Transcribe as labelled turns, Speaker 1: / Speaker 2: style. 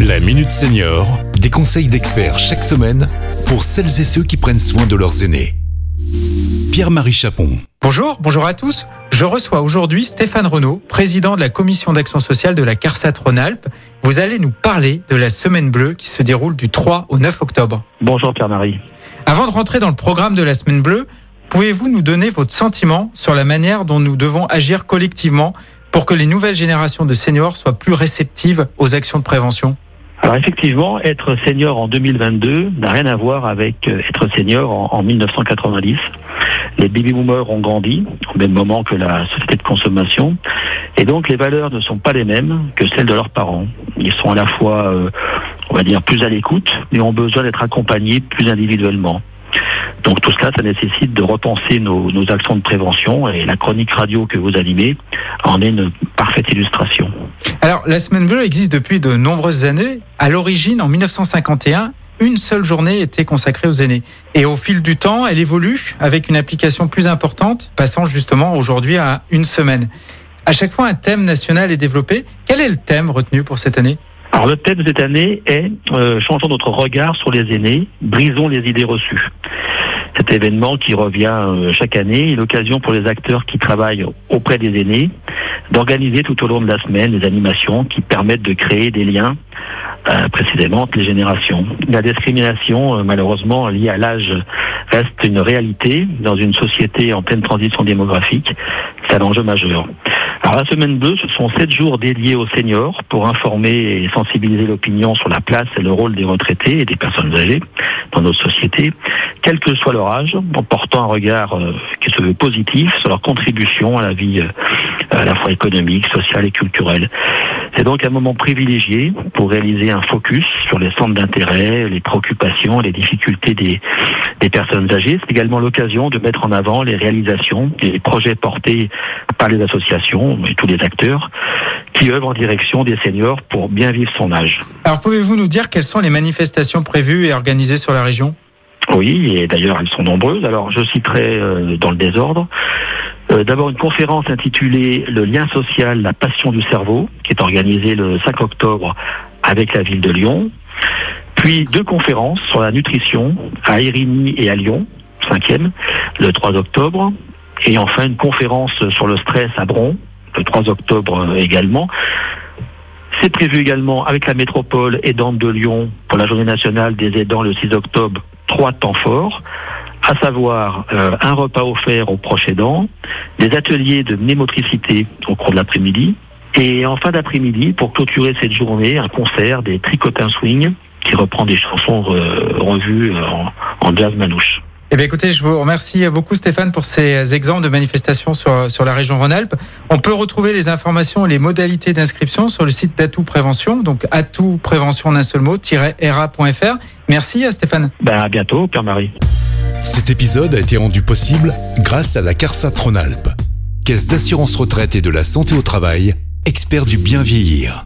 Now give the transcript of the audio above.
Speaker 1: La Minute Senior, des conseils d'experts chaque semaine pour celles et ceux qui prennent soin de leurs aînés. Pierre-Marie Chapon.
Speaker 2: Bonjour, bonjour à tous. Je reçois aujourd'hui Stéphane Renaud, président de la commission d'action sociale de la CARSAT Rhône-Alpes. Vous allez nous parler de la semaine bleue qui se déroule du 3 au 9 octobre.
Speaker 3: Bonjour Pierre-Marie.
Speaker 2: Avant de rentrer dans le programme de la semaine bleue, pouvez-vous nous donner votre sentiment sur la manière dont nous devons agir collectivement pour que les nouvelles générations de seniors soient plus réceptives aux actions de prévention
Speaker 3: alors effectivement, être senior en 2022 n'a rien à voir avec euh, être senior en, 1990. Les baby boomers ont grandi au même moment que la société de consommation, et donc les valeurs ne sont pas les mêmes que celles de leurs parents. Ils sont à la fois, euh, on va dire, plus à l'écoute, mais ont besoin d'être accompagnés plus individuellement. Donc tout cela, ça nécessite de repenser nos, nos, actions de prévention et la chronique radio que vous animez en est une parfaite illustration.
Speaker 2: Alors la semaine bleue existe depuis de nombreuses années. À l'origine, en 1951, une seule journée était consacrée aux aînés. Et au fil du temps, elle évolue avec une application plus importante, passant justement aujourd'hui à une semaine. À chaque fois, un thème national est développé. Quel est le thème retenu pour cette année?
Speaker 3: Alors le thème de cette année est euh, changeons notre regard sur les aînés, brisons les idées reçues. Cet événement qui revient euh, chaque année est l'occasion pour les acteurs qui travaillent auprès des aînés d'organiser tout au long de la semaine des animations qui permettent de créer des liens euh, précisément entre les générations. La discrimination, euh, malheureusement, liée à l'âge, reste une réalité dans une société en pleine transition démographique. C'est un enjeu majeur. Alors la semaine 2, ce sont sept jours dédiés aux seniors pour informer et sensibiliser l'opinion sur la place et le rôle des retraités et des personnes âgées dans notre société, quel que soit leur âge, en portant un regard euh, qui se veut positif sur leur contribution à la vie euh, à la fois économique, sociale et culturelle. C'est donc un moment privilégié pour réaliser un focus sur les centres d'intérêt, les préoccupations, les difficultés des, des personnes âgées. C'est également l'occasion de mettre en avant les réalisations et les projets portés par les associations et tous les acteurs qui œuvrent en direction des seniors pour bien vivre son âge.
Speaker 2: Alors pouvez-vous nous dire quelles sont les manifestations prévues et organisées sur la région?
Speaker 3: Oui, et d'ailleurs elles sont nombreuses. Alors je citerai euh, dans le désordre. Euh, d'abord une conférence intitulée Le lien social, la passion du cerveau, qui est organisée le 5 octobre avec la ville de Lyon. Puis deux conférences sur la nutrition à Érigny et à Lyon, cinquième, le 3 octobre. Et enfin une conférence sur le stress à Bron, le 3 octobre également. C'est prévu également avec la métropole aidante de Lyon pour la journée nationale des aidants le 6 octobre, trois temps forts, à savoir euh, un repas offert aux proches aidants, des ateliers de mnémotricité au cours de l'après-midi, et en fin d'après-midi, pour clôturer cette journée, un concert des Tricotins Swing qui reprend des chansons revues euh, en, en jazz manouche.
Speaker 2: Eh bien, écoutez, je vous remercie beaucoup Stéphane pour ces exemples de manifestations sur, sur la région Rhône-Alpes. On peut retrouver les informations et les modalités d'inscription sur le site d'Atout Prévention, donc Atout Prévention d'un seul mot, ra.fr. Merci à Stéphane.
Speaker 3: Ben, à bientôt, Pierre-Marie.
Speaker 1: Cet épisode a été rendu possible grâce à la CARSAT Rhône-Alpes, Caisse d'assurance retraite et de la santé au travail, expert du bien vieillir.